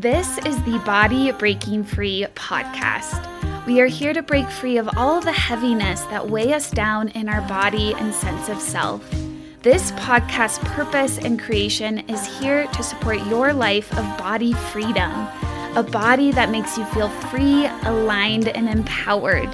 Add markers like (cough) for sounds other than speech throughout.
This is the Body Breaking Free podcast. We are here to break free of all the heaviness that weigh us down in our body and sense of self. This podcast's purpose and creation is here to support your life of body freedom, a body that makes you feel free, aligned, and empowered.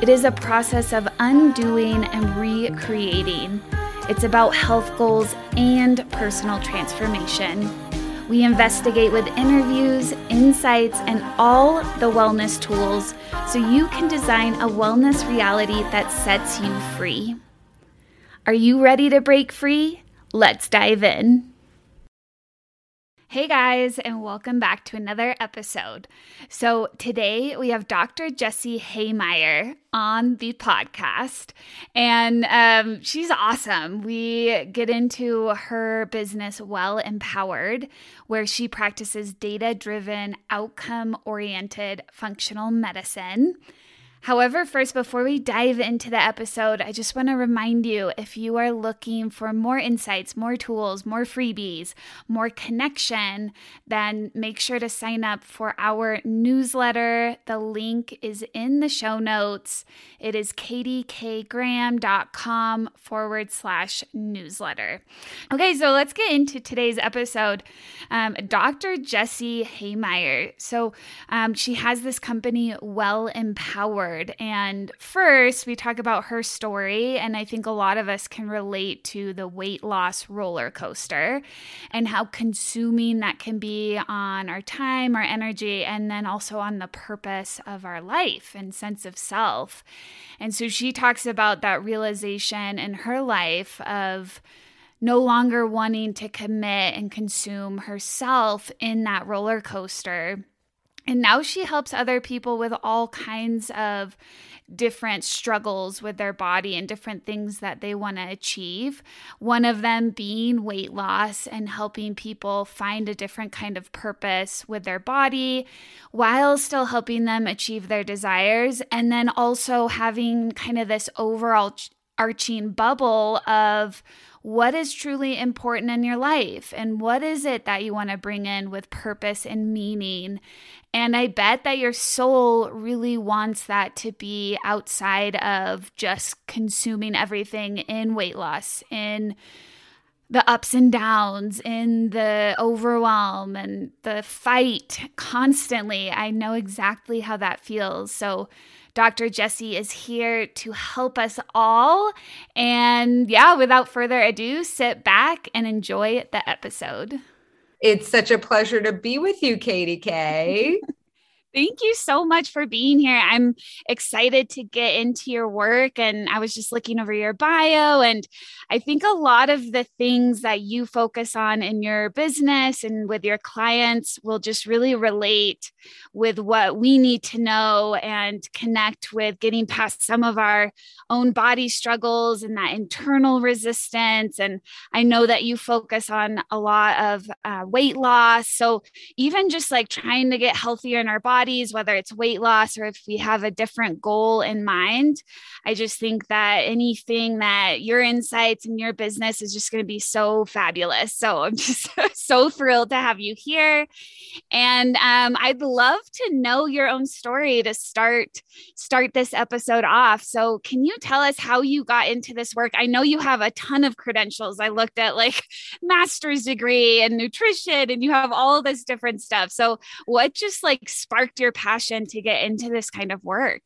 It is a process of undoing and recreating. It's about health goals and personal transformation. We investigate with interviews, insights, and all the wellness tools so you can design a wellness reality that sets you free. Are you ready to break free? Let's dive in. Hey guys, and welcome back to another episode. So, today we have Dr. Jessie Haymeyer on the podcast, and um, she's awesome. We get into her business, Well Empowered, where she practices data driven, outcome oriented functional medicine. However, first, before we dive into the episode, I just want to remind you if you are looking for more insights, more tools, more freebies, more connection, then make sure to sign up for our newsletter. The link is in the show notes. It is katiekgraham.com forward slash newsletter. Okay, so let's get into today's episode. Um, Dr. Jessie Haymeyer. So um, she has this company, Well Empowered forward. And first, we talk about her story, and I think a lot of us can relate to the weight loss roller coaster and how consuming that can be on our time, our energy, and then also on the purpose of our life and sense of self. And so she talks about that realization in her life of no longer wanting to commit and consume herself in that roller coaster and now she helps other people with all kinds of different struggles with their body and different things that they want to achieve. One of them being weight loss and helping people find a different kind of purpose with their body while still helping them achieve their desires. And then also having kind of this overall arching bubble of what is truly important in your life and what is it that you want to bring in with purpose and meaning. And I bet that your soul really wants that to be outside of just consuming everything in weight loss, in the ups and downs, in the overwhelm and the fight constantly. I know exactly how that feels. So, Dr. Jessie is here to help us all. And yeah, without further ado, sit back and enjoy the episode. It's such a pleasure to be with you, Katie K. (laughs) Thank you so much for being here. I'm excited to get into your work. And I was just looking over your bio, and I think a lot of the things that you focus on in your business and with your clients will just really relate with what we need to know and connect with getting past some of our own body struggles and that internal resistance. And I know that you focus on a lot of uh, weight loss. So even just like trying to get healthier in our body bodies, whether it's weight loss or if we have a different goal in mind. I just think that anything that your insights and your business is just going to be so fabulous. So I'm (laughs) just so thrilled to have you here. And um, I'd love to know your own story to start start this episode off. So can you tell us how you got into this work? I know you have a ton of credentials. I looked at like (laughs) master's degree and nutrition and you have all this different stuff. So what just like sparked sparked your passion to get into this kind of work?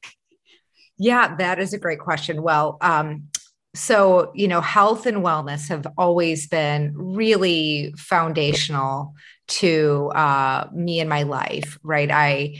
Yeah, that is a great question. Well, um, so, you know, health and wellness have always been really foundational to uh, me and my life, right? I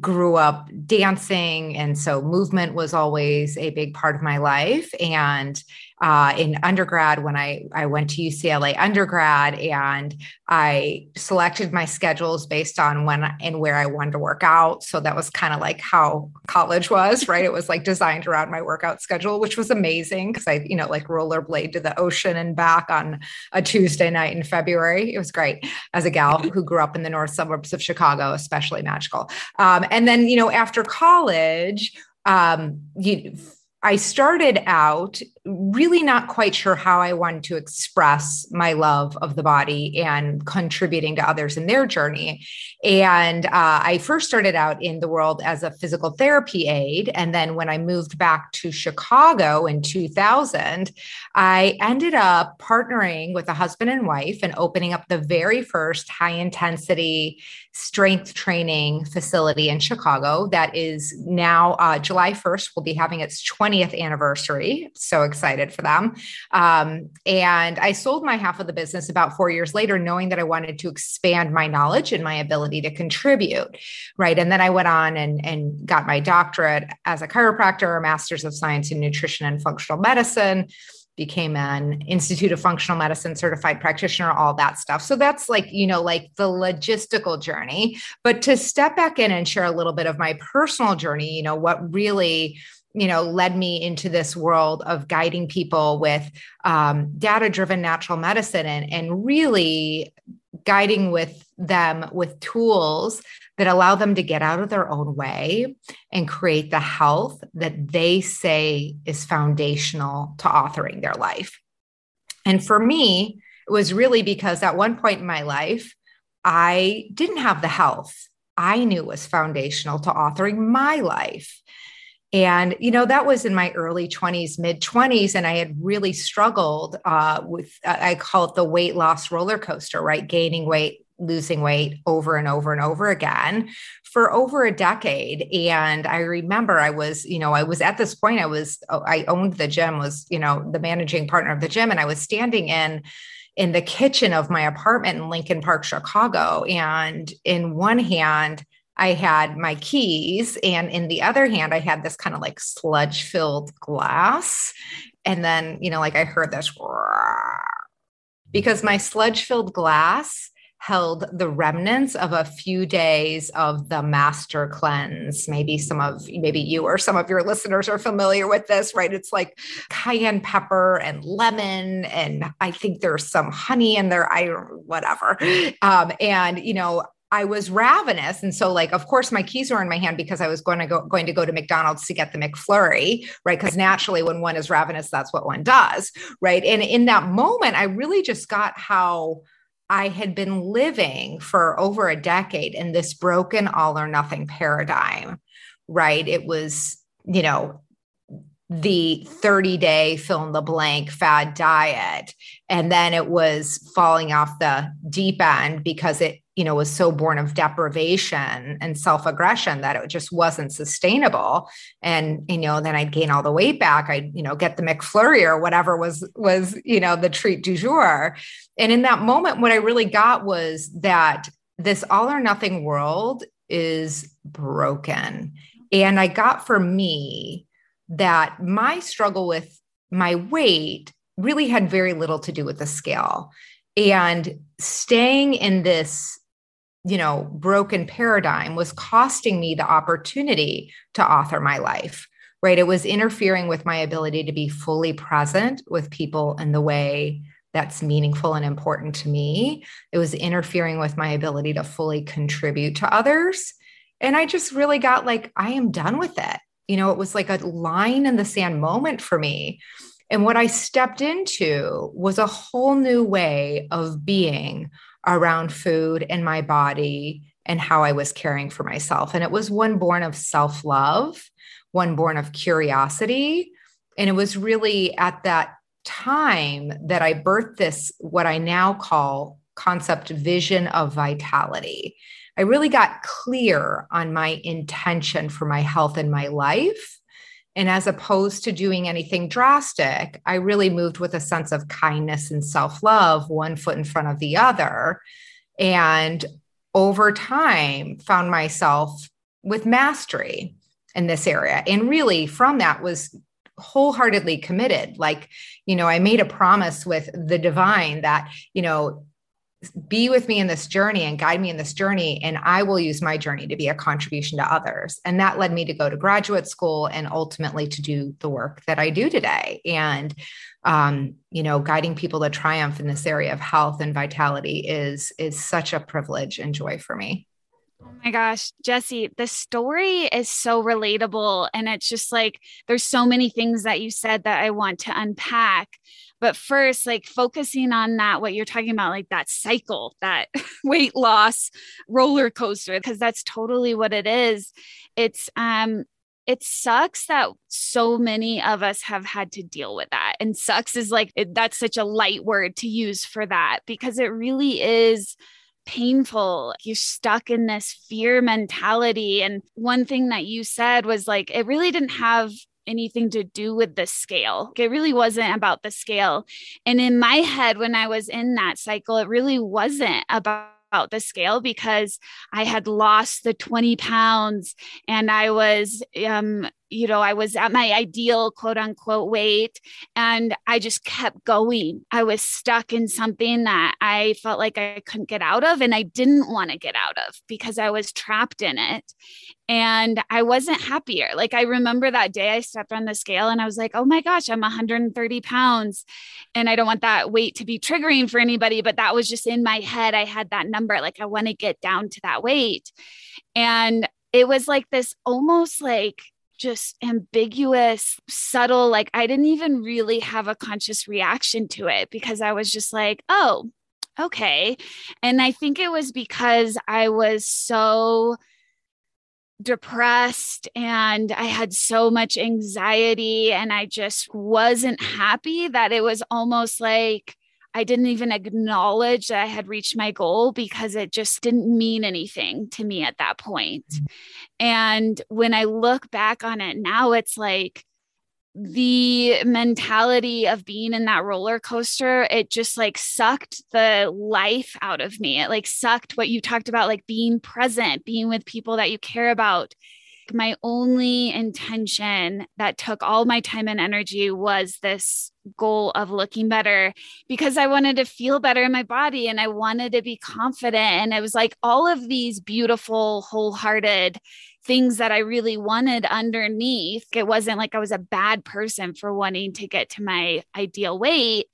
grew up dancing. And so movement was always a big part of my life. And uh, in undergrad when I, I went to UCLA undergrad and I selected my schedules based on when and where I wanted to work out. So that was kind of like how college was, (laughs) right? it was like designed around my workout schedule, which was amazing because I, you know, like rollerblade to the ocean and back on a Tuesday night in February. It was great as a gal who grew up in the north suburbs of Chicago, especially magical. Um, and then, you know, after college, um, you I started out really not quite sure how I wanted to express my love of the body and contributing to others in their journey. And uh, I first started out in the world as a physical therapy aide. And then when I moved back to Chicago in 2000, I ended up partnering with a husband and wife and opening up the very first high intensity strength training facility in Chicago that is now uh, July 1st, will be having its 20th anniversary. So excited for them. Um, and I sold my half of the business about four years later, knowing that I wanted to expand my knowledge and my ability to contribute. Right. And then I went on and, and got my doctorate as a chiropractor, a master's of science in nutrition and functional medicine became an institute of functional medicine certified practitioner all that stuff so that's like you know like the logistical journey but to step back in and share a little bit of my personal journey you know what really you know led me into this world of guiding people with um, data driven natural medicine and and really guiding with them with tools that allow them to get out of their own way and create the health that they say is foundational to authoring their life. And for me, it was really because at one point in my life, I didn't have the health I knew was foundational to authoring my life. And, you know, that was in my early 20s, mid 20s. And I had really struggled uh, with, uh, I call it the weight loss roller coaster, right? Gaining weight, losing weight over and over and over again for over a decade. And I remember I was, you know, I was at this point, I was, oh, I owned the gym, was, you know, the managing partner of the gym. And I was standing in, in the kitchen of my apartment in Lincoln Park, Chicago. And in one hand, I had my keys, and in the other hand, I had this kind of like sludge filled glass. And then, you know, like I heard this (laughs) because my sludge filled glass held the remnants of a few days of the master cleanse. Maybe some of maybe you or some of your listeners are familiar with this, right? It's like cayenne pepper and lemon, and I think there's some honey in there. I whatever. Um, and you know, I was ravenous. And so, like, of course, my keys were in my hand because I was going to go going to go to McDonald's to get the McFlurry, right? Because naturally, when one is ravenous, that's what one does, right? And in that moment, I really just got how I had been living for over a decade in this broken all or nothing paradigm, right? It was, you know, the 30 day fill in the blank fad diet. And then it was falling off the deep end because it, you know, was so born of deprivation and self aggression that it just wasn't sustainable. And, you know, then I'd gain all the weight back. I'd, you know, get the McFlurry or whatever was, was, you know, the treat du jour. And in that moment, what I really got was that this all or nothing world is broken. And I got for me, that my struggle with my weight really had very little to do with the scale. And staying in this, you know, broken paradigm was costing me the opportunity to author my life, right? It was interfering with my ability to be fully present with people in the way that's meaningful and important to me. It was interfering with my ability to fully contribute to others. And I just really got like, I am done with it. You know, it was like a line in the sand moment for me. And what I stepped into was a whole new way of being around food and my body and how I was caring for myself. And it was one born of self love, one born of curiosity. And it was really at that time that I birthed this, what I now call concept vision of vitality. I really got clear on my intention for my health and my life. And as opposed to doing anything drastic, I really moved with a sense of kindness and self love, one foot in front of the other. And over time, found myself with mastery in this area. And really, from that, was wholeheartedly committed. Like, you know, I made a promise with the divine that, you know, be with me in this journey and guide me in this journey and i will use my journey to be a contribution to others. And that led me to go to graduate school and ultimately to do the work that i do today. And um, you know guiding people to triumph in this area of health and vitality is is such a privilege and joy for me Oh my gosh, Jessie, the story is so relatable. And it's just like there's so many things that you said that I want to unpack. But first, like focusing on that, what you're talking about, like that cycle, that (laughs) weight loss roller coaster, because that's totally what it is. It's um it sucks that so many of us have had to deal with that. And sucks is like it, that's such a light word to use for that because it really is painful. You're stuck in this fear mentality. And one thing that you said was like, it really didn't have anything to do with the scale. It really wasn't about the scale. And in my head, when I was in that cycle, it really wasn't about the scale because I had lost the 20 pounds and I was um, you know, I was at my ideal quote unquote weight and I just kept going. I was stuck in something that I felt like I couldn't get out of and I didn't want to get out of because I was trapped in it. And I wasn't happier. Like I remember that day I stepped on the scale and I was like, oh my gosh, I'm 130 pounds. And I don't want that weight to be triggering for anybody, but that was just in my head. I had that number. Like I want to get down to that weight. And it was like this almost like just ambiguous, subtle. Like I didn't even really have a conscious reaction to it because I was just like, oh, okay. And I think it was because I was so depressed and I had so much anxiety and I just wasn't happy that it was almost like I didn't even acknowledge that I had reached my goal because it just didn't mean anything to me at that point. Mm-hmm. And when I look back on it now, it's like the mentality of being in that roller coaster, it just like sucked the life out of me. It like sucked what you talked about, like being present, being with people that you care about my only intention that took all my time and energy was this goal of looking better because I wanted to feel better in my body and I wanted to be confident. And it was like all of these beautiful, wholehearted things that I really wanted underneath. It wasn't like I was a bad person for wanting to get to my ideal weight.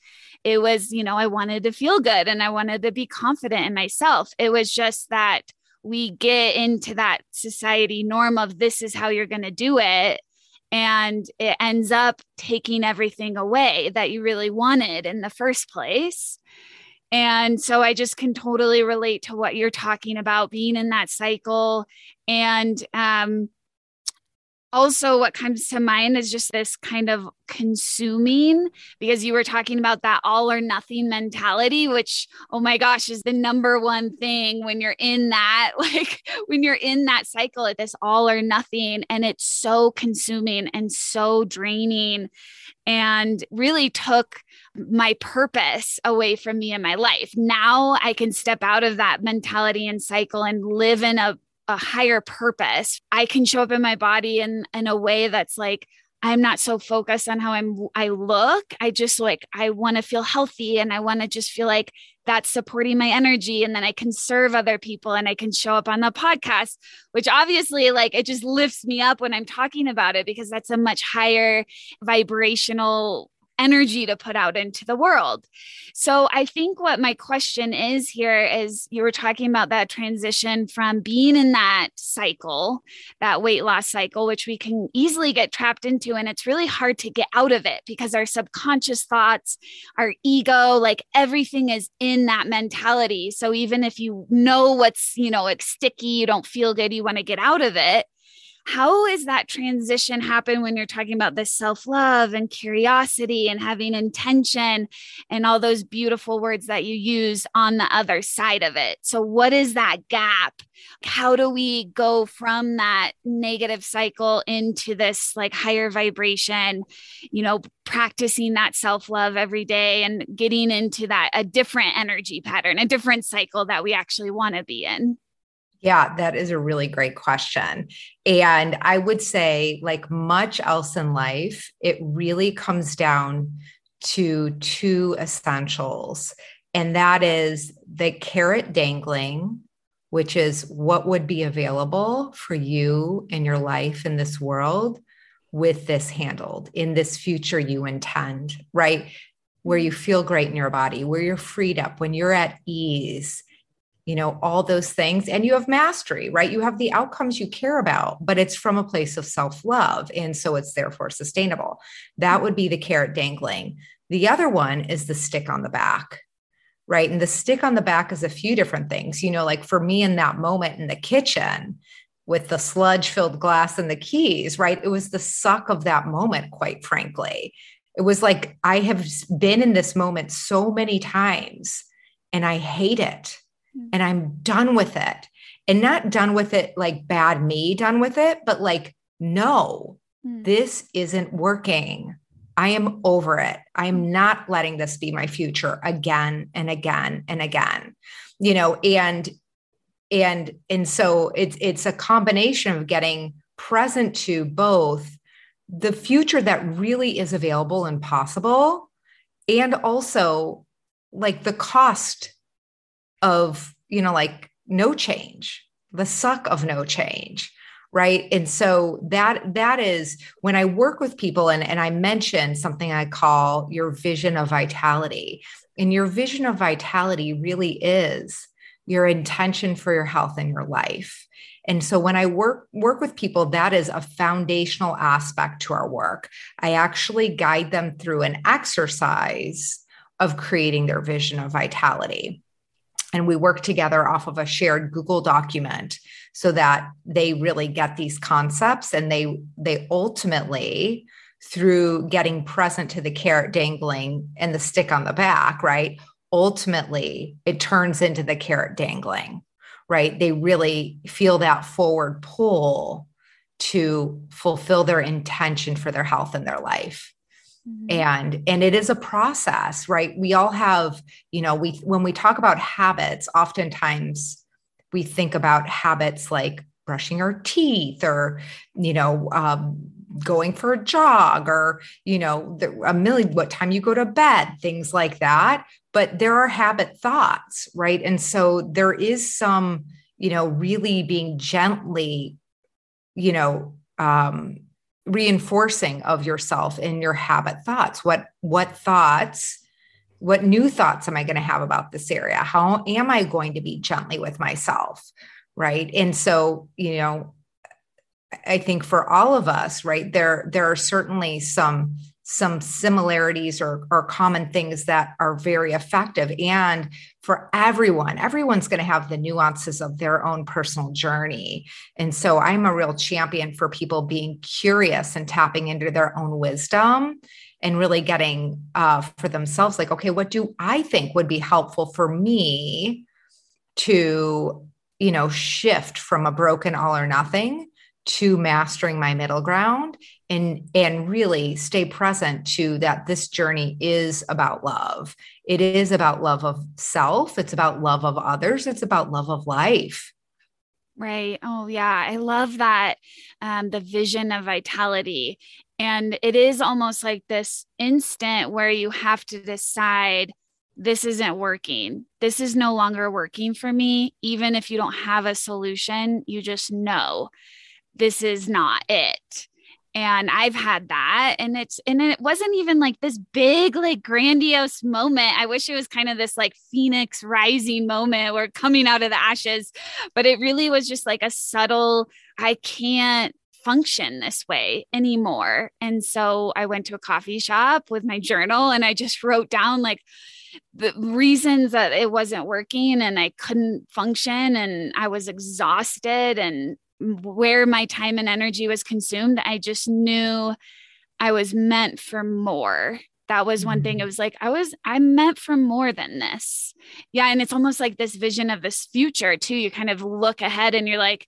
It was, you know, I wanted to feel good and I wanted to be confident in myself. It was just that we get into that society norm of this is how you're going to do it and it ends up taking everything away that you really wanted in the first place and so I just can totally relate to what you're talking about being in that cycle. And um, also what comes to mind is just this kind of consuming because you were talking about that all or nothing mentality which oh my gosh is the number one thing when you're in that (laughs) like when you're in that cycle at this all or nothing and it's so consuming and so draining and really took my purpose away from me in my life. Now I can step out of that mentality and cycle and live in a a higher purpose, I can show up in my body in in a way that's like I'm not so focused on how I'm I look. I just like I want to feel healthy and I want to just feel like that's supporting my energy and then I can serve other people and I can show up on the podcast, which obviously like it just lifts me up when I'm talking about it because that's a much higher vibrational energy to put out into the world. So I think what my question is here is you were talking about that transition from being in that cycle, that weight loss cycle, which we can easily get trapped into. And it's really hard to get out of it because our subconscious thoughts, our ego, like everything is in that mentality. So even if you know what's, you know, like sticky, you don't feel good, you want to get out of it how is that transition happen when you're talking about the self-love and curiosity and having intention and all those beautiful words that you use on the other side of it? So what is that gap? How do we go from that negative cycle into this like higher vibration you know practicing that self-love every day and getting into that a different energy pattern a different cycle that we actually want to be in yeah, that is a really great question. And I would say, like much else in life, it really comes down to two essentials. And that is the carrot dangling, which is what would be available for you in your life in this world with this handled in this future you intend, right? Where mm-hmm. you feel great in your body, where you're freed up, when you're at ease you know, all those things. And you have mastery, right? You have the outcomes you care about, but it's from a place of self love. And so it's therefore sustainable. That would be the carrot dangling. The other one is the stick on the back, right? And the stick on the back is a few different things. You know, like for me in that moment in the kitchen, with the sludge filled glass and the keys, right? It was the suck of that moment, quite frankly. It was like I have been in this moment so many times and I hate it. And I'm done with it. And not done with it like bad me done with it, but like, no, mm. this isn't working. I am over it. I am not letting this be my future again and again and again. You know, and and and so it's it's a combination of getting present to both the future that really is available and possible and also like the cost of you know like no change the suck of no change right and so that that is when i work with people and, and i mention something i call your vision of vitality and your vision of vitality really is your intention for your health and your life. And so when I work work with people that is a foundational aspect to our work. I actually guide them through an exercise of creating their vision of vitality. And we work together off of a shared Google document so that they really get these concepts and they they ultimately through getting present to the carrot dangling and the stick on the back, right? ultimately it turns into the carrot dangling, right? They really feel that forward pull to fulfill their intention for their health and their life. Mm-hmm. And and it is a process, right? We all have, you know, we when we talk about habits, oftentimes we think about habits like brushing our teeth or you know um, going for a jog or you know a million what time you go to bed things like that but there are habit thoughts right and so there is some you know really being gently you know um reinforcing of yourself in your habit thoughts. What what thoughts what new thoughts am i going to have about this area? How am i going to be gently with myself right? And so you know I think for all of us, right, there there are certainly some some similarities or, or common things that are very effective. And for everyone, everyone's going to have the nuances of their own personal journey. And so I'm a real champion for people being curious and tapping into their own wisdom and really getting uh, for themselves like, okay, what do I think would be helpful for me to, you know, shift from a broken all or nothing to mastering my middle ground and and really stay present to that this journey is about love. It is about love of self. It's about love of others. It's about love of life. Right. Oh yeah. I love that um, the vision of vitality. And it is almost like this instant where you have to decide this isn't working. This is no longer working for me. Even if you don't have a solution, you just know this is not it. And i've had that and it's and it wasn't even like this big like grandiose moment. I wish it was kind of this like phoenix rising moment or coming out of the ashes but it really was just like a subtle i can't function this way anymore. And so i went to a coffee shop with my journal and i just wrote down like the reasons that it wasn't working and I couldn't function and I was exhausted and where my time and energy was consumed, I just knew I was meant for more. That was one thing. It mm-hmm. was like, I was, I'm meant for more than this. Yeah. And it's almost like this vision of this future, too. You kind of look ahead and you're like,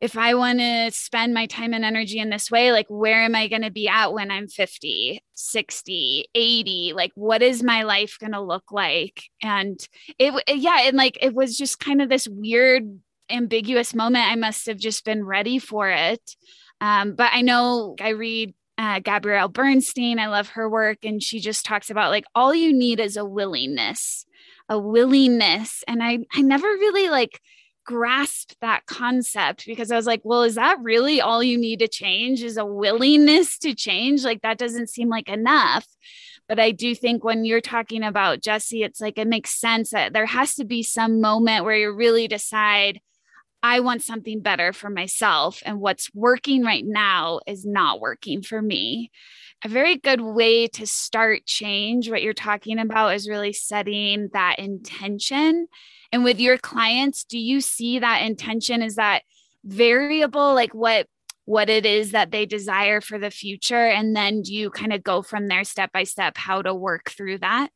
if I want to spend my time and energy in this way, like where am I going to be at when I'm 50, 60, 80? Like what is my life going to look like? And it, yeah, and like it was just kind of this weird ambiguous moment. I must have just been ready for it. Um, but I know I read uh, Gabrielle Bernstein. I love her work. And she just talks about like all you need is a willingness, a willingness. And I, I never really like grasped that concept because I was like, well, is that really all you need to change is a willingness to change? Like that doesn't seem like enough. But I do think when you're talking about Jessie, it's like it makes sense that there has to be some moment where you really decide, I want something better for myself. And what's working right now is not working for me. A very good way to start change, what you're talking about, is really setting that intention. And with your clients, do you see that intention? Is that variable? Like what what it is that they desire for the future and then do you kind of go from there step by step how to work through that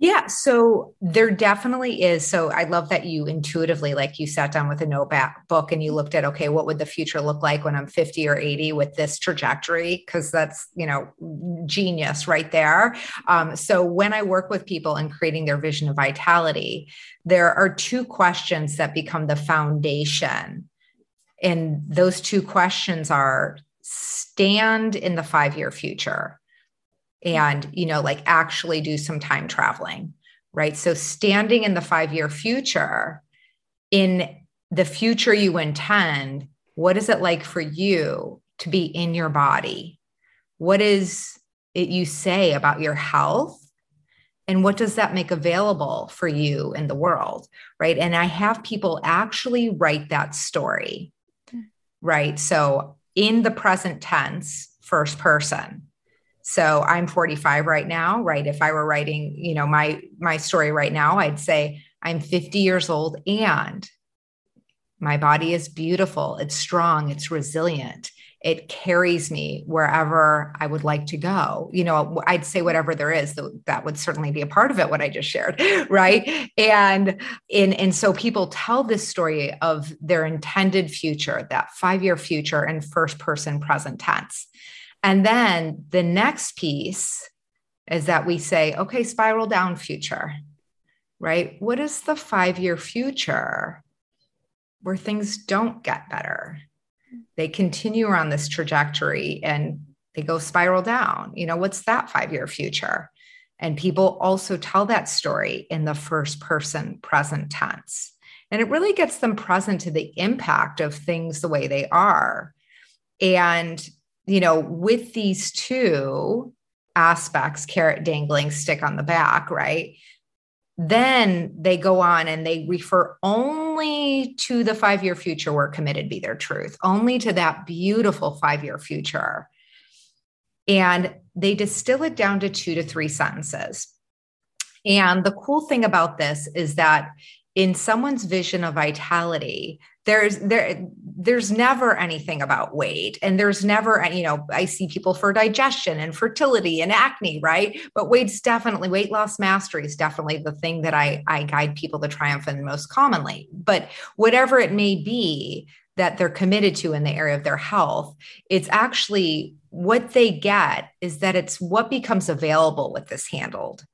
yeah, so there definitely is. So I love that you intuitively, like you sat down with a notebook and you looked at, okay, what would the future look like when I'm 50 or 80 with this trajectory? Because that's, you know, genius right there. Um, so when I work with people in creating their vision of vitality, there are two questions that become the foundation and those two questions are stand in the five year future and you know like actually do some time traveling right so standing in the five year future in the future you intend what is it like for you to be in your body what is it you say about your health and what does that make available for you in the world right and i have people actually write that story hmm. right? So in the present tense, first person. So I'm 45 right now, right? If I were writing, you know, my my story right now, I'd say I'm 50 years old and my body is beautiful, it's strong, it's resilient it carries me wherever I would like to go. You know, I'd say whatever there is, that would certainly be a part of it, what I just shared. (laughs) Right. And in and so people tell this story of their intended future, that five-year future in first person present tense. And then the next piece is that we say, okay, spiral down future. Right. What is the five-year future where things don't get better? they continue on this trajectory and they go spiral down. You know, what's that five year future? And people also tell that story in the first person present tense. And it really gets them present to the impact of things the way they are. And, you know, with these two aspects, carrot dangling, stick on the back, right? then they go on and they refer only to the five year future where committed be their truth, only to that beautiful five year future. And they distill it down to two to three sentences. And the cool thing about this is that in someone's vision of vitality, there's there there's never anything about weight and there's never you know i see people for digestion and fertility and acne right? But weight's definitely weight loss mastery is definitely the thing that i i guide people to triumph in most commonly. But whatever it may be that they're committed to in the area of their health it's actually what they get is that it's what becomes available with this handled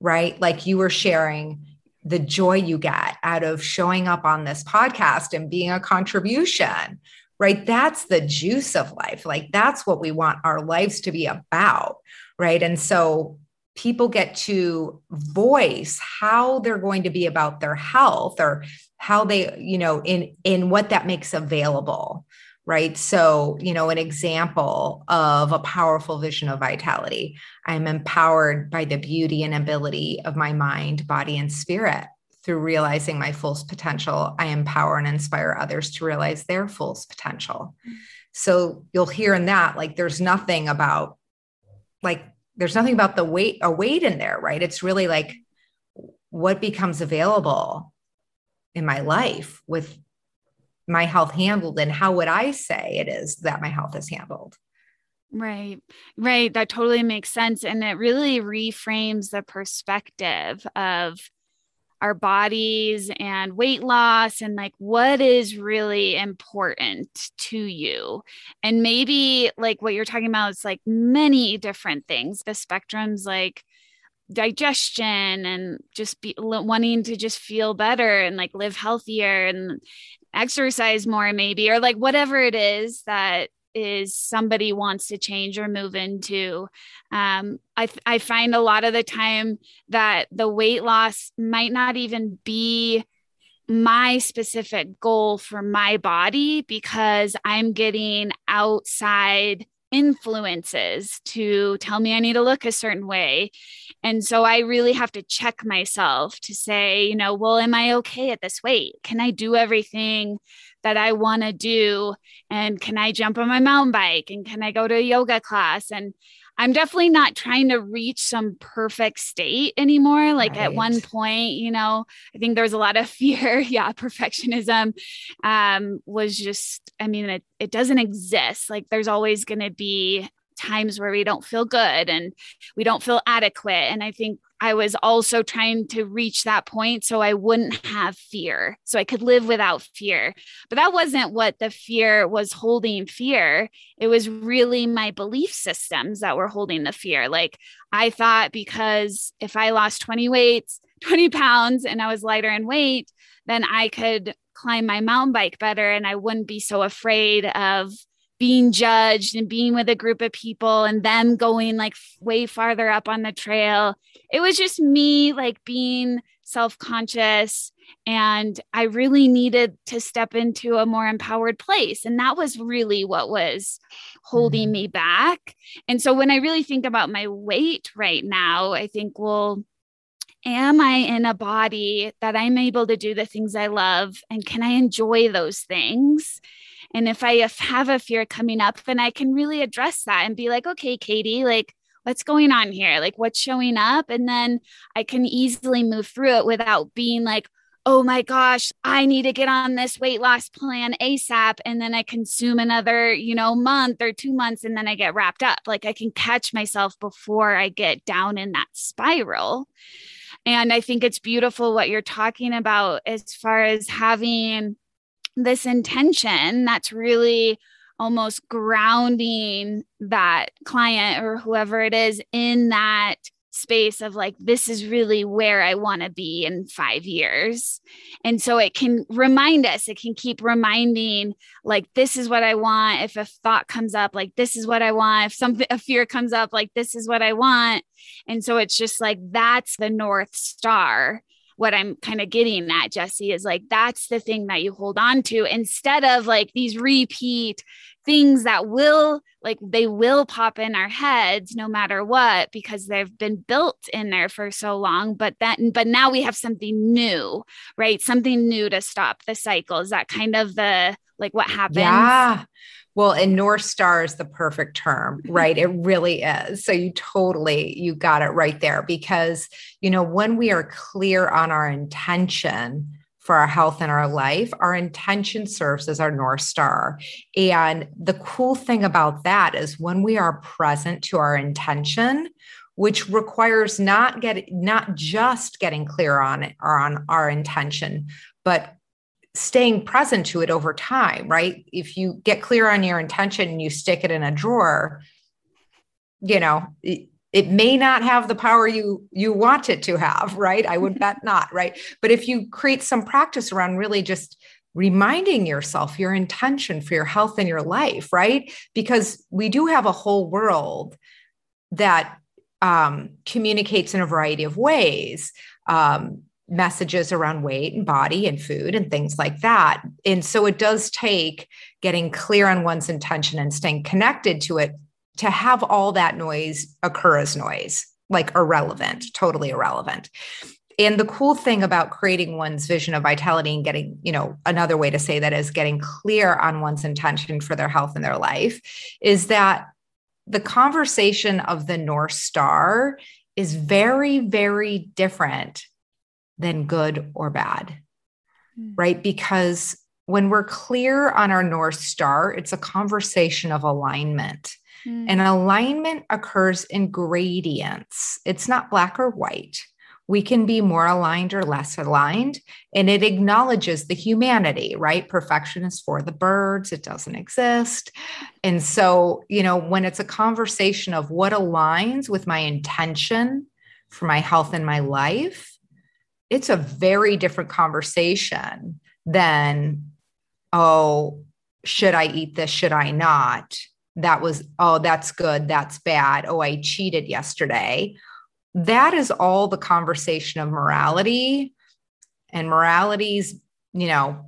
right? Like you were sharing the joy you get out of showing up on this podcast and being a contribution, right? That's the juice of life. Like that's what we want our lives to be about, right? And so people get to voice how they're going to be about their health or how they, you know, in in what that makes available right? So, you know, an example of a powerful vision of vitality. I'm empowered by the beauty and ability of my mind, body, and spirit. Through realizing my full potential, I empower and inspire others to realize their full potential. So you'll hear in that, like, there's nothing about, like, there's nothing about the weight, a weight in there, right? It's really like what becomes available in my life with my health handled and how would I say it is that my health is handled? Right, right. That totally makes sense. And it really reframes the perspective of our bodies and weight loss and like what is really important to you. And maybe like what you're talking about is like many different things. The spectrum's like, digestion and just be wanting to just feel better and like live healthier and exercise more maybe or like whatever it is that is somebody wants to change or move into. Um, I, I find a lot of the time that the weight loss might not even be my specific goal for my body because i'm getting outside influences to tell me I need to look a certain way. And so I really have to check myself to say, you know, well, am I okay at this weight? Can I do everything that I want to do? And can I jump on my mountain bike? And can I go to a yoga class? And I'm definitely not trying to reach some perfect state anymore. Like right. at one point, you know, I think there was a lot of (laughs) fear. yeah, perfectionism um, was just, I mean, it, it doesn't exist. Like there's always going to be times where we don't feel good and we don't feel adequate. And I think I was also trying to reach that point so I wouldn't have fear, so I could live without fear. But that wasn't what the fear was holding fear. It was really my belief systems that were holding the fear. Like I thought because if I lost 20 weights, (laughs) 20 pounds, and I was lighter in weight, then I could climb my mountain bike better and I wouldn't be so afraid of being judged and being with a group of people and them going like way farther up on the trail. It was just me like being self conscious. And I really needed to step into a more empowered place. And that was really what was holding mm-hmm. me back. And so when I really think about my weight right now, I think, well, am I in a body that I'm able to do the things I love? And can I enjoy those things? And if I have a fear coming up, then I can really address that and be like, okay, Katie, like, what's going on here? Like, what's showing up? And then I can easily move through it without being like, oh my gosh, I need to get on this weight loss plan ASAP. And then I consume another, you know, month or two months and then I get wrapped up. Like I can catch myself before I get down in that spiral. And I think it's beautiful what you're talking about as far as having this intention that's really almost grounding that client or whoever it is in that space of like this is really where i want to be in 5 years. And so it can remind us it can keep reminding like this is what i want. If a thought comes up like this is what i want. If something a fear comes up like this is what i want. And so it's just like that's the north star what I'm kind of getting at, Jessie, is like that's the thing that you hold on to instead of like these repeat things that will like they will pop in our heads no matter what because they've been built in there for so long but then but now we have something new right? Something new to stop the cycle is that kind of the like what happens yeah well, and North Star is the perfect term, (laughs) right? it really is. So you totally you got it right there because you know when we are clear on our intention for our health and our life, our intention serves as our North Star. And the cool thing about that is when we are present to our intention, which requires not get not just getting clear on it or on our intention, but staying present to it over time, right? If you get clear on your intention and you stick it in a drawer, you know, it, it may not have the power you you want it to have, (laughs) right? I would (laughs) bet not, right? But if you create some practice around really just reminding yourself your intention for your health and your life, right? Because we do have a whole world that um, communicates in a variety of ways. Um, messages around weight and body and food and things like that. And so it does take getting clear on one's intention and staying connected to it to have all that noise occur as noise, like irrelevant, totally irrelevant. And the cool thing about creating one's vision of vitality and getting, you know, another way to say that is getting clear on one's intention for their health and their life is that the conversation of the North Star is very, very different than good or bad, mm. right? Because when we're clear on our North Star, it's a conversation of alignment. Mm. And alignment occurs in gradients, it's not black or white. We can be more aligned or less aligned, and it acknowledges the humanity, right? Perfection is for the birds, it doesn't exist. And so, you know, when it's a conversation of what aligns with my intention for my health and my life, it's a very different conversation than, oh, should I eat this? Should I not? That was, oh, that's good. That's bad. Oh, I cheated yesterday. That is all the conversation of morality. And morality's, you know,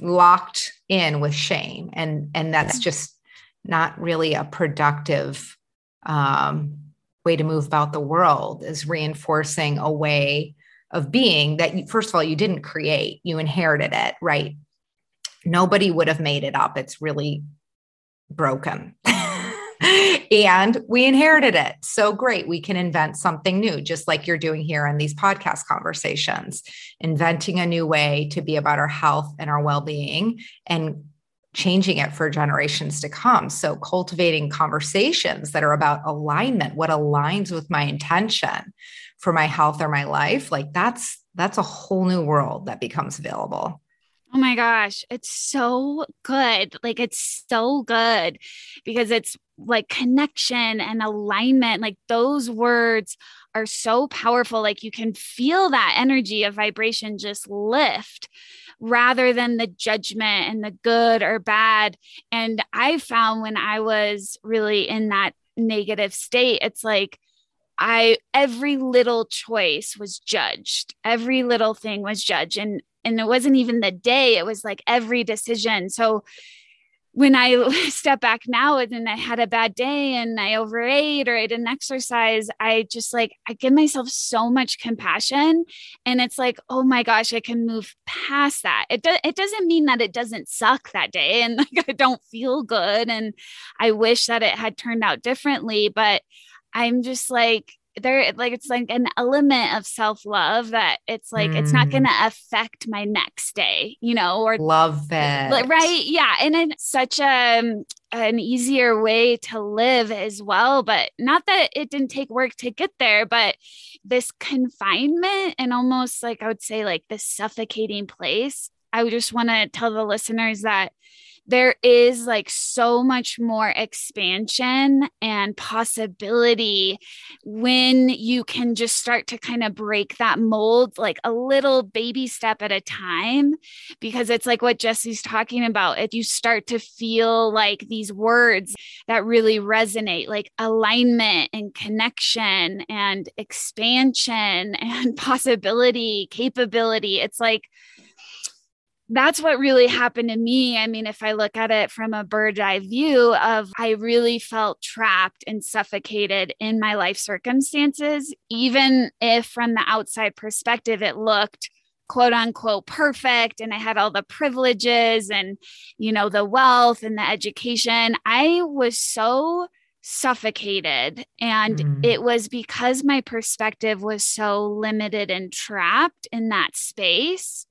locked in with shame. And and that's just not really a productive um, way to move about the world is reinforcing a way of being that you, first of all you didn't create you inherited it right? Nobody would have made it up. It's really broken. (laughs) And we inherited it. So great. We can invent something new just like you're doing here in these podcast conversations inventing a new way to be about our health and our well-being and changing it for generations to come. So, cultivating conversations that are about alignment, what aligns with my intention for my health or my life, like that's that's a whole new world that becomes available. Oh my gosh, it's so good. Like it's so good because it's like connection and alignment. Like those words are so powerful. Like you can feel that energy of vibration just lift rather than the judgment and the good or bad. And I found when I was really in that negative state, it's like, I every little choice was judged. Every little thing was judged and and it wasn't even the day, it was like every decision. So when I (laughs) step back now and I had a bad day and I overate or I didn't exercise, I just like, I give myself so much compassion. And it's like, oh my gosh, I can move past that. It, do- it doesn't mean that it doesn't suck that day and (laughs) like I don't feel good. And I wish that it had turned out differently. But I'm just like, there like it's like an element of self-love that it's like mm. it's not going to mm. affect my next day you know or love that right yeah and it's such a um, an easier way to live as well but not that it didn't take work to get there but this confinement and almost like i would say like this suffocating place i just want to tell the listeners that there is like so much more expansion and possibility when you can just start to kind of break that mold like a little baby step at a time because it's like what Jessie's talking about if you start to feel like these words that really resonate like alignment and connection and expansion (laughs) and possibility capability it's like that's what really happened to me. I mean, if I look at it from a bird's eye view of I really felt trapped and suffocated in my life circumstances, even if from the outside perspective it looked quote unquote perfect and I had all the privileges and you know the wealth and the education. I was so suffocated and mm. it was because my perspective was so limited and trapped in that space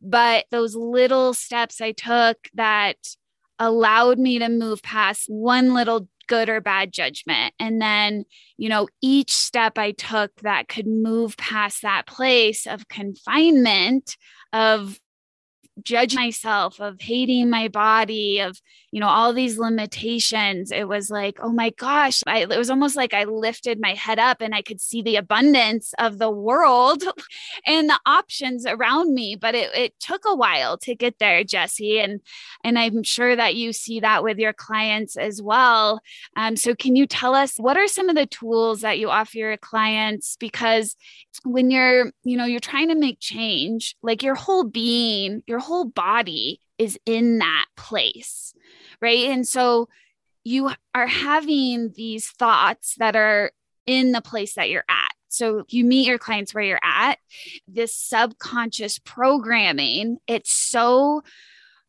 but those little steps I took that allowed me to move past one little good or bad judgment. And then, you know, each step I took that could move past that place of confinement, of judge myself of hating my body of you know all these limitations. It was like oh my gosh I, it was almost like i lifted my head up and i could see the abundance of the world (laughs) and the options around me. But it, it took a while to get there Jessie. And and i'm sure that you see that with your clients as well. Um, so can you tell us what are some of the tools that you offer your clients? Because when you're you know you're trying to make change like your whole being your whole body is in that place right and so you are having these thoughts that are in the place that you're at so you meet your clients where you're at this subconscious programming it's so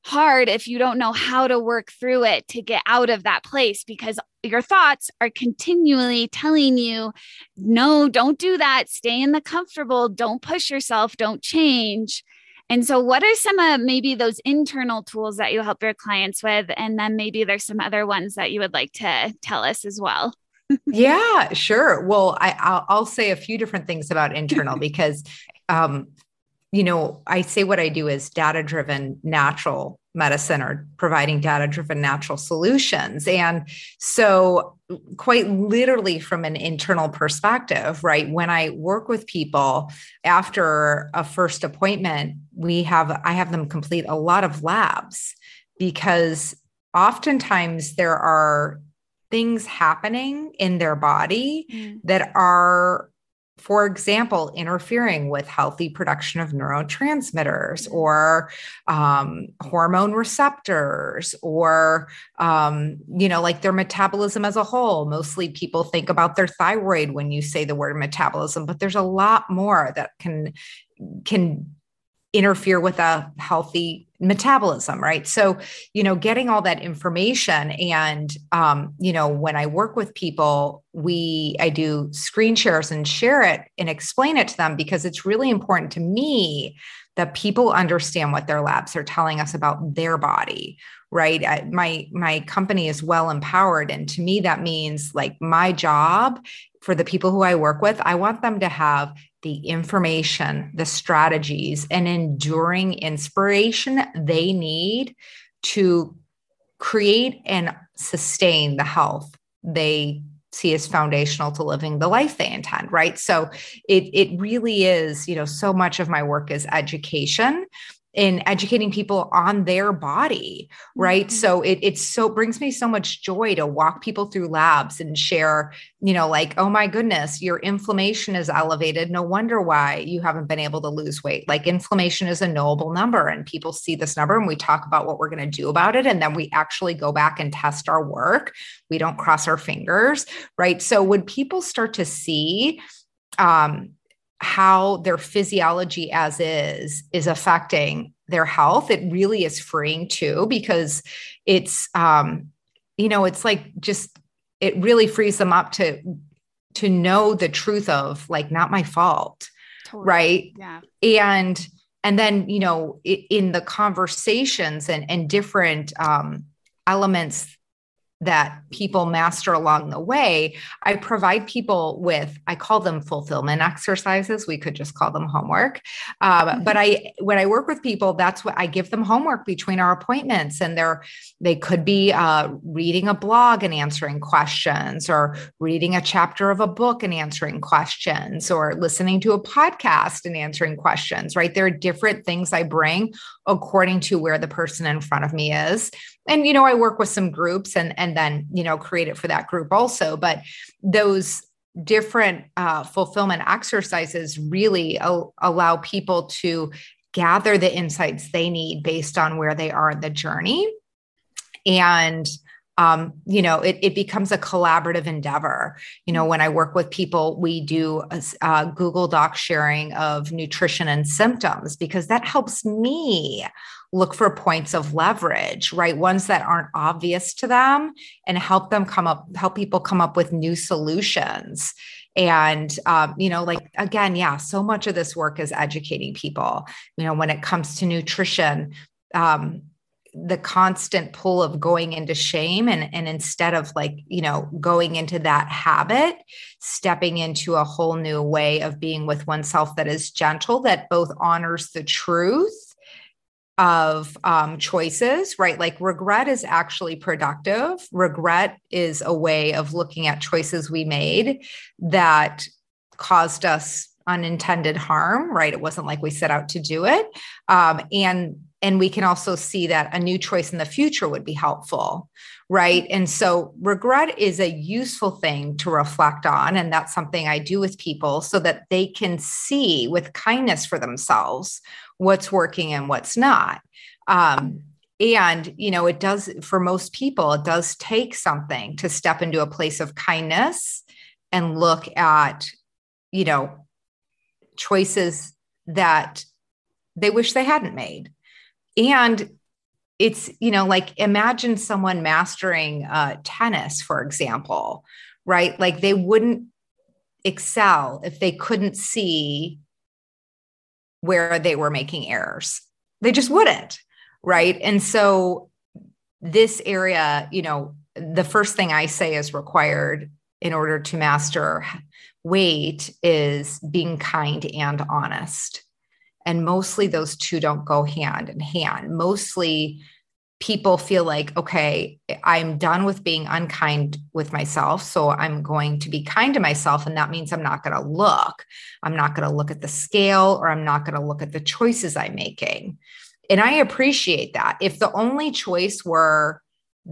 hard if you don't know how to work through it to get out of that place because your thoughts are continually telling you, no, don't do that. Stay in the comfortable. Don't push yourself. Don't change. And so, what are some of maybe those internal tools that you help your clients with? And then maybe there's some other ones that you would like to tell us as well. yeah, sure. Well, I, will say a few different things about internal (laughs) because um, you know, I say what I do is data driven natural medicine or providing data driven natural solutions. And so, quite literally, from an internal perspective, right, when I work with people after a first appointment, we have, I have them complete a lot of labs because oftentimes there are things happening in their body mm. that are for example, interfering with healthy production of neurotransmitters or um, hormone receptors or, um, you know, like their metabolism as a whole. Mostly people think about their thyroid when you say the word metabolism, but there's a lot more that can can interfere with a healthy metabolism right? So you know getting all that information and um, you know when i work with people we i do screen shares and share it and explain it to them because it's really important to me that people understand what their labs are telling us about their body right? I, my my company is well empowered and to me that means like my job for the people who i work with i want them to have the information, the strategies, and enduring inspiration they need to create and sustain the health they see as foundational to living the life they intend right? So it it really is you know so much of my work is education in educating people on their body right? Mm-hmm. so it it's so brings me so much joy to walk people through labs and share you know like oh my goodness your inflammation is elevated. No wonder why you haven't been able to lose weight. Like inflammation is a knowable number and people see this number and we talk about what we're going to do about it and then we actually go back and test our work. We don't cross our fingers right? So when people start to see um, how their physiology as is is affecting their health. It really is freeing too because it's um you know it's like just it really frees them up to to know the truth of like not my fault totally. right? Yeah. And and then you know in the conversations and and different um elements that people master along the way, I provide people with, I call them fulfillment exercises. We could just call them homework. Um, mm-hmm. But I, when I work with people, that's what I give them homework between our appointments. And they're, they could be uh, reading a blog and answering questions, or reading a chapter of a book and answering questions, or listening to a podcast and answering questions, right? There are different things I bring according to where the person in front of me is and you know i work with some groups and and then you know create it for that group also but those different uh, fulfillment exercises really al- allow people to gather the insights they need based on where they are in the journey and um, you know, it, it becomes a collaborative endeavor. You know, when I work with people, we do a, a Google Doc sharing of nutrition and symptoms because that helps me look for points of leverage, right? Ones that aren't obvious to them and help them come up, help people come up with new solutions. And, um, you know, like, again, yeah, so much of this work is educating people. You know, when it comes to nutrition, um, the constant pull of going into shame and and instead of like you know going into that habit stepping into a whole new way of being with oneself that is gentle that both honors the truth of um, choices, right? Like regret is actually productive. Regret is a way of looking at choices we made that caused us unintended harm, right? It wasn't like we set out to do it. Um, and and we can also see that a new choice in the future would be helpful right and so regret is a useful thing to reflect on and that's something i do with people so that they can see with kindness for themselves what's working and what's not. Um, and you know it does for most people it does take something to step into a place of kindness and look at you know choices that they wish they hadn't made. And it's you know like imagine someone mastering uh, tennis for example right? Like they wouldn't excel if they couldn't see where they were making errors. They just wouldn't right? And so this area you know the first thing i say is required in order to master weight is being kind and honest. And mostly those two don't go hand in hand. Mostly people feel like, okay, I'm done with being unkind with myself. So I'm going to be kind to myself. And that means I'm not going to look. I'm not going to look at the scale or I'm not going to look at the choices I'm making. And I appreciate that. If the only choice were,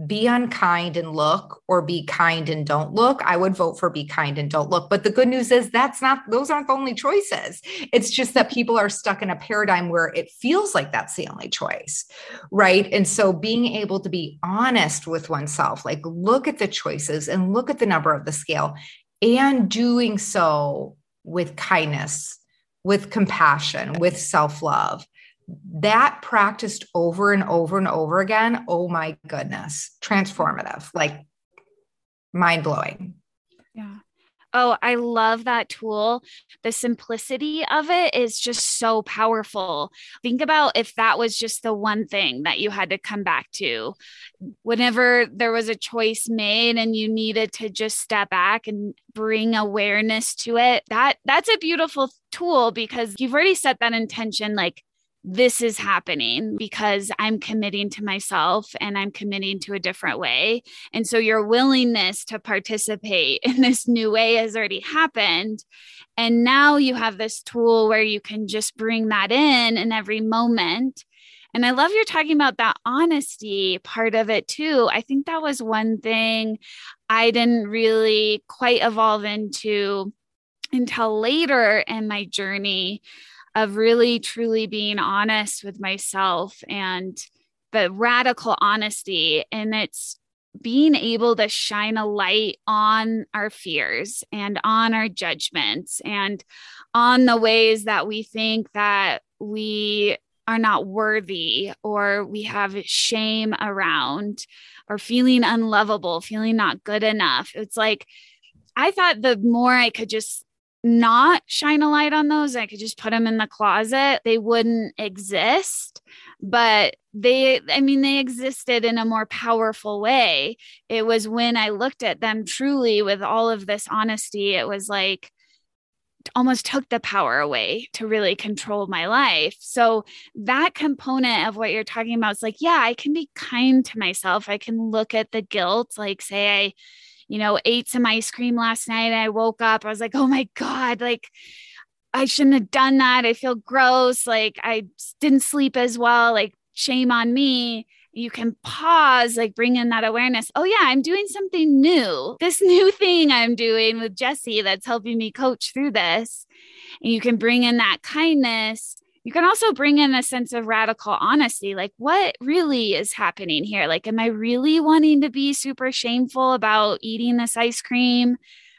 be unkind and look or be kind and don't look. I would vote for be kind and don't look. But the good news is that's not those aren't the only choices. It's just that people are stuck in a paradigm where it feels like that's the only choice right? And so being able to be honest with oneself like look at the choices and look at the number of the scale and doing so with kindness with compassion with self-love that practiced over and over and over again, oh my goodness, transformative, like mind blowing. Yeah. Oh, I love that tool. The simplicity of it is just so powerful. Think about if that was just the one thing that you had to come back to. Whenever there was a choice made and you needed to just step back and bring awareness to it, that that's a beautiful tool because you've already set that intention like this is mm. happening because I'm committing to myself and I'm committing to a different way. And so your willingness to participate (laughs) in this new way has already happened. And now you have this tool where you can just bring that in in every moment. And I love you're talking about that honesty part of it too. I think that was one thing I didn't really quite evolve into until later in my journey of really truly being honest with myself and the radical honesty. And it's being able to shine a light on our fears and on our judgments and on the ways that we think that we are not worthy or we have shame around or feeling unlovable, feeling not good enough. It's like, I thought the more I could just not shine a light on those, I could just put them in the closet, they wouldn't exist. But they, I mean, they existed in a more powerful way. It was when I looked at them truly with all of this honesty, it was like, almost took the power away to really control my life. So that component of what you're talking about is like, yeah, I can be kind to myself. I can look at the guilt, like say I you know, ate some ice cream last night. And I woke up, I was like, oh my God, like I shouldn't have done that. I feel gross. Like I didn't sleep as well. Like shame on me. You can pause, like bring in that awareness. Oh, yeah, I'm doing something new. This (laughs) new thing I'm doing with Jessie that's helping me coach through this. And you can bring in that kindness you can also bring in a sense of radical honesty like what really is happening here? Like am i really wanting to be super shameful about eating this ice cream?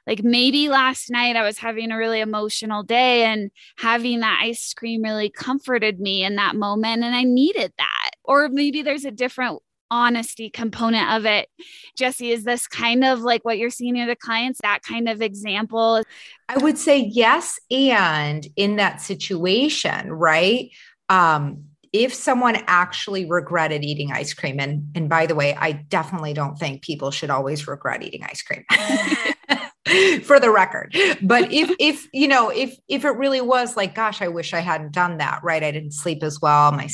Like maybe last night i was having a really emotional day and having that ice cream really comforted me in that moment and i needed that. Or maybe there's a different honesty component of it. Jessie, is this kind of like what you're seeing in the clients, that kind of example? I would say yes. And in that situation, right? Um, if someone actually regretted eating ice cream, and and by the way, I definitely don't think people should always regret eating ice cream. (laughs) for the record but if (laughs) if you know if if it really was like gosh i wish i hadn't done that right i didn't sleep as well my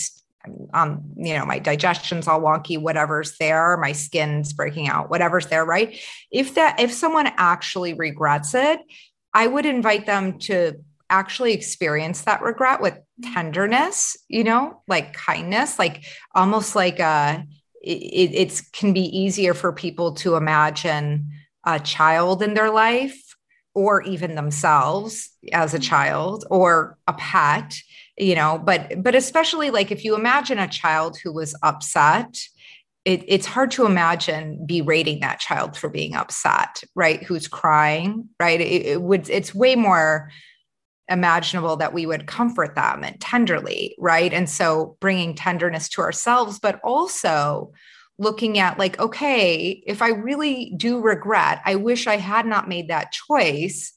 um, you know, my digestion's all wonky, whatever's there, my skin's breaking out, whatever's there, right? If that, if someone actually regrets it, I would invite them to actually experience that regret with tenderness, you know, like kindness, like almost like uh it, it's can be easier for people to imagine a child in their life or even themselves as a child or a pet you know but but especially like if you imagine a child who was upset it, it's hard to imagine berating that child for being upset right? Who's crying right? It, it would it's way more imaginable that we would comfort them and tenderly right? And so bringing tenderness to ourselves but also looking at like okay if i really do regret i wish i had not made that choice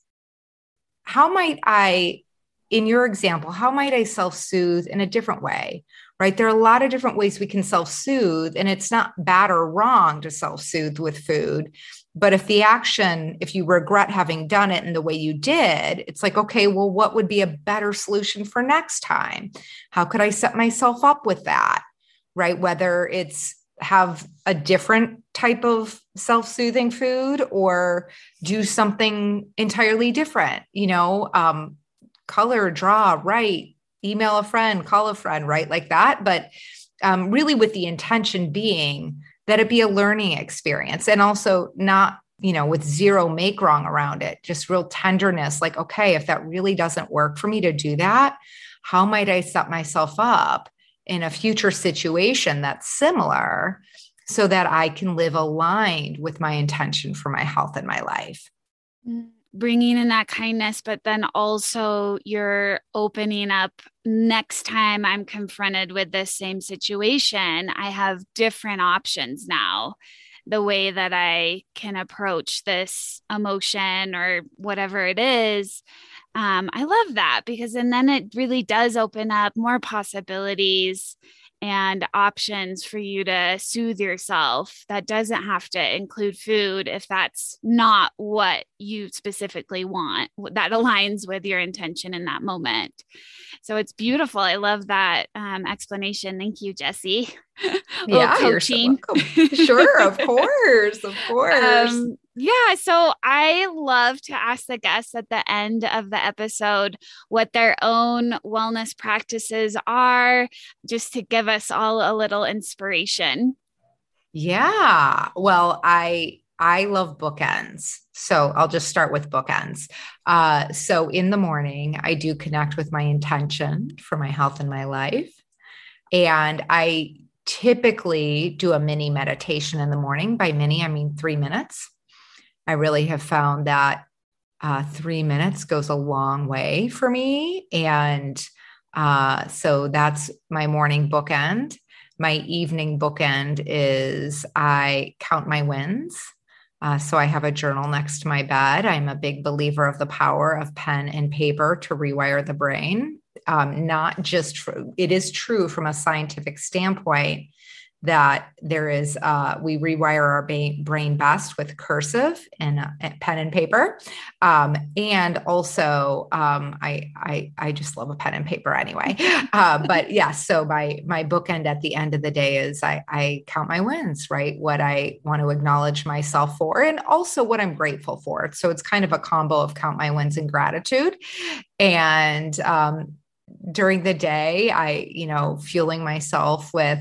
how might i in your example, how might I self soothe in a different way? Right. There are a lot of different ways we can self soothe, and it's not bad or wrong to self soothe with food. But if the action, if you regret having done it in the way you did, it's like, okay, well, what would be a better solution for next time? How could I set myself up with that? Right. Whether it's have a different type of self-soothing food or do something entirely different you know um, color, draw, write, email a friend, call a friend, right? Like that. But um, really, with the intention being that it be a learning experience and also not you know, with zero make wrong around it, just real tenderness. Like, okay, if that really doesn't work for me to do that, how might I set myself up in a future situation that's similar so that I can live aligned with my intention for my health and my life? Mm, bringing in that kindness, but then also you're opening up next time I'm confronted with this same situation, I have different options now the way that I can approach this emotion or whatever it is. Um, I love that because, and then it really does open up more possibilities and options for you to soothe yourself. That doesn't have to include food if that's not what you specifically want that aligns with your intention in that moment. So it's beautiful. I love that um, explanation. Thank you Jessie. (laughs) Yeah coaching. so (laughs) sure of course of course. Um, yeah. So I love to ask the guests at the end of the episode what their own wellness practices are, just to give us all a little inspiration. Yeah. Well, I I love bookends. So I'll just start with bookends. Uh, so in the morning, I do connect with my intention for my health and my life. And I typically do a mini meditation in the morning. By mini, I mean three minutes. I really have found that uh, three minutes goes a long way for me. And uh, so that's my morning bookend. My evening bookend is I count my wins. Uh, so I have a journal next to my bed. I'm a big believer of the power of pen and paper to rewire the brain. Um, not just it is true from a scientific standpoint that there is uh, we rewire our brain best with cursive and uh, pen and paper. Um, and also um, I, I i just love a pen and paper anyway. (laughs) Uh, but yeah so my my bookend at the end of the day is I, I count my wins right? What i want to acknowledge myself for and also what i'm grateful for. So it's kind of a combo of count my wins and gratitude. And um, during the day i you know fueling myself with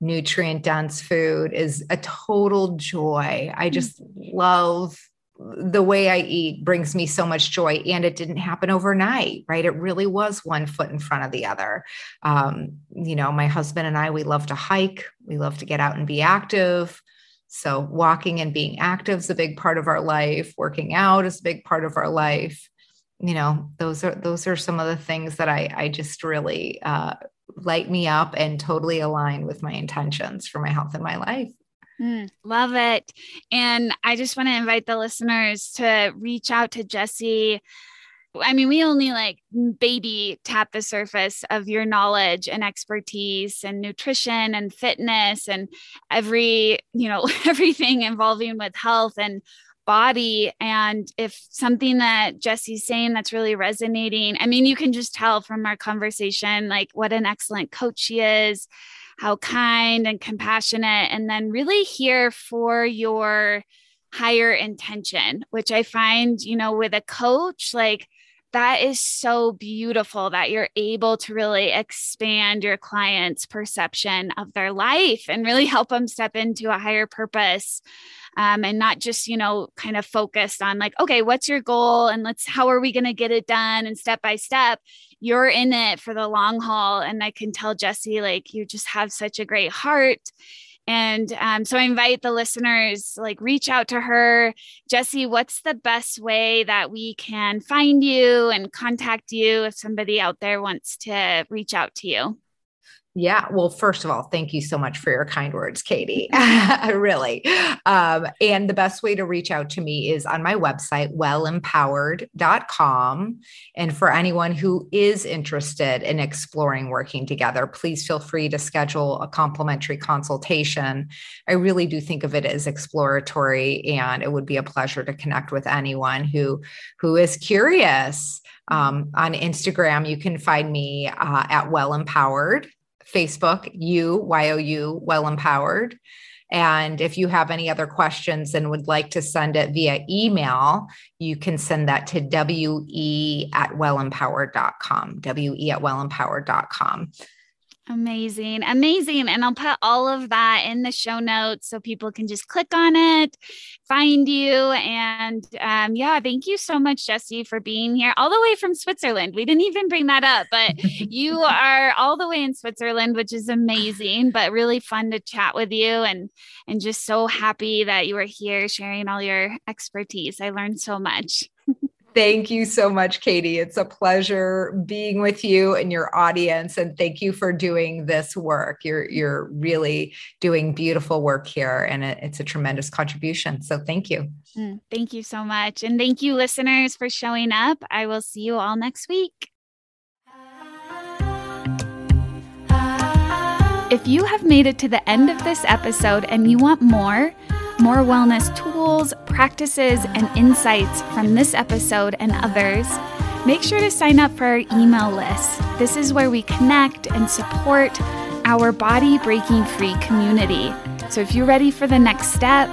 nutrient dense food is a total joy. I mm. just love the way i eat brings me so much joy and it didn't happen overnight right? It really was one foot in front of the other. Um, you know my husband and i we love to hike we love to get out and be active. So walking and being active is a big part of our life working out is a big part of our life you know those are those are some of the things that i i just really uh, light me up and totally align with my intentions for my health and my life Mm, love it. And I just want to invite the listeners to reach out to Jessie. I mean, we only like baby tap the surface of your knowledge and expertise and nutrition and fitness and every, you know, (laughs) everything involving with health. And body. And if something that Jessie's saying that's really resonating I mean you can just tell from our conversation like what an excellent coach she is how kind and compassionate and then really here for your higher intention which I find you know with a coach like that is so beautiful that you're able to really expand your client's perception of their life and really help them step into a higher purpose. Um, and not just you know kind of focused on like okay what's your goal? And let's how are we going to get it done? And step by step you're in it for the long haul. And i can tell Jessie like you just have such a great heart and um, so I invite the listeners, like, reach out to her. Jessie, what's the best way that we can find you and contact you if somebody out there wants to reach out to you? Yeah. Well, first of all, thank you so much for your kind words, Katie. (laughs) really. Um, and the best way to reach out to me is on my website, wellempowered.com. And for anyone who is interested in exploring working together, please feel free to schedule a complimentary consultation. I really do think of it as exploratory, and it would be a pleasure to connect with anyone who, who is curious. Um, on Instagram, you can find me uh, at Well Empowered Facebook, you, Y O U, Well Empowered. And if you have any other questions and would like to send it via email, you can send that to we at wellempowered.com, we at wellempowered.com. Amazing. Amazing. And I'll put all of that in the show notes so people can just click on it, find you. And um, yeah, thank you so much, Jessie, for being here all the way from Switzerland. We didn't even bring that up, but (laughs) you are all the way in Switzerland, which is amazing, but really fun to chat with you and and just so happy that you were here sharing all your expertise. I learned so much. Thank you so much, Katie. It's a pleasure being with you and your audience. And thank you for doing this work. You're, you're really doing beautiful work here, and it, it's a tremendous contribution. So thank you. Mm, thank you so much. And thank you, listeners, for showing up. I will see you all next week. If you have made it to the end of this episode and you want more, more wellness tools, practices, and insights from this episode and others, make sure to sign up for our email list. This is where we connect and support our body breaking free community. So if you're ready for the next step,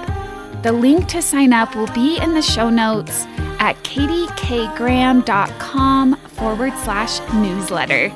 the link to sign up will be in the show notes at katiekgraham.com forward slash newsletter.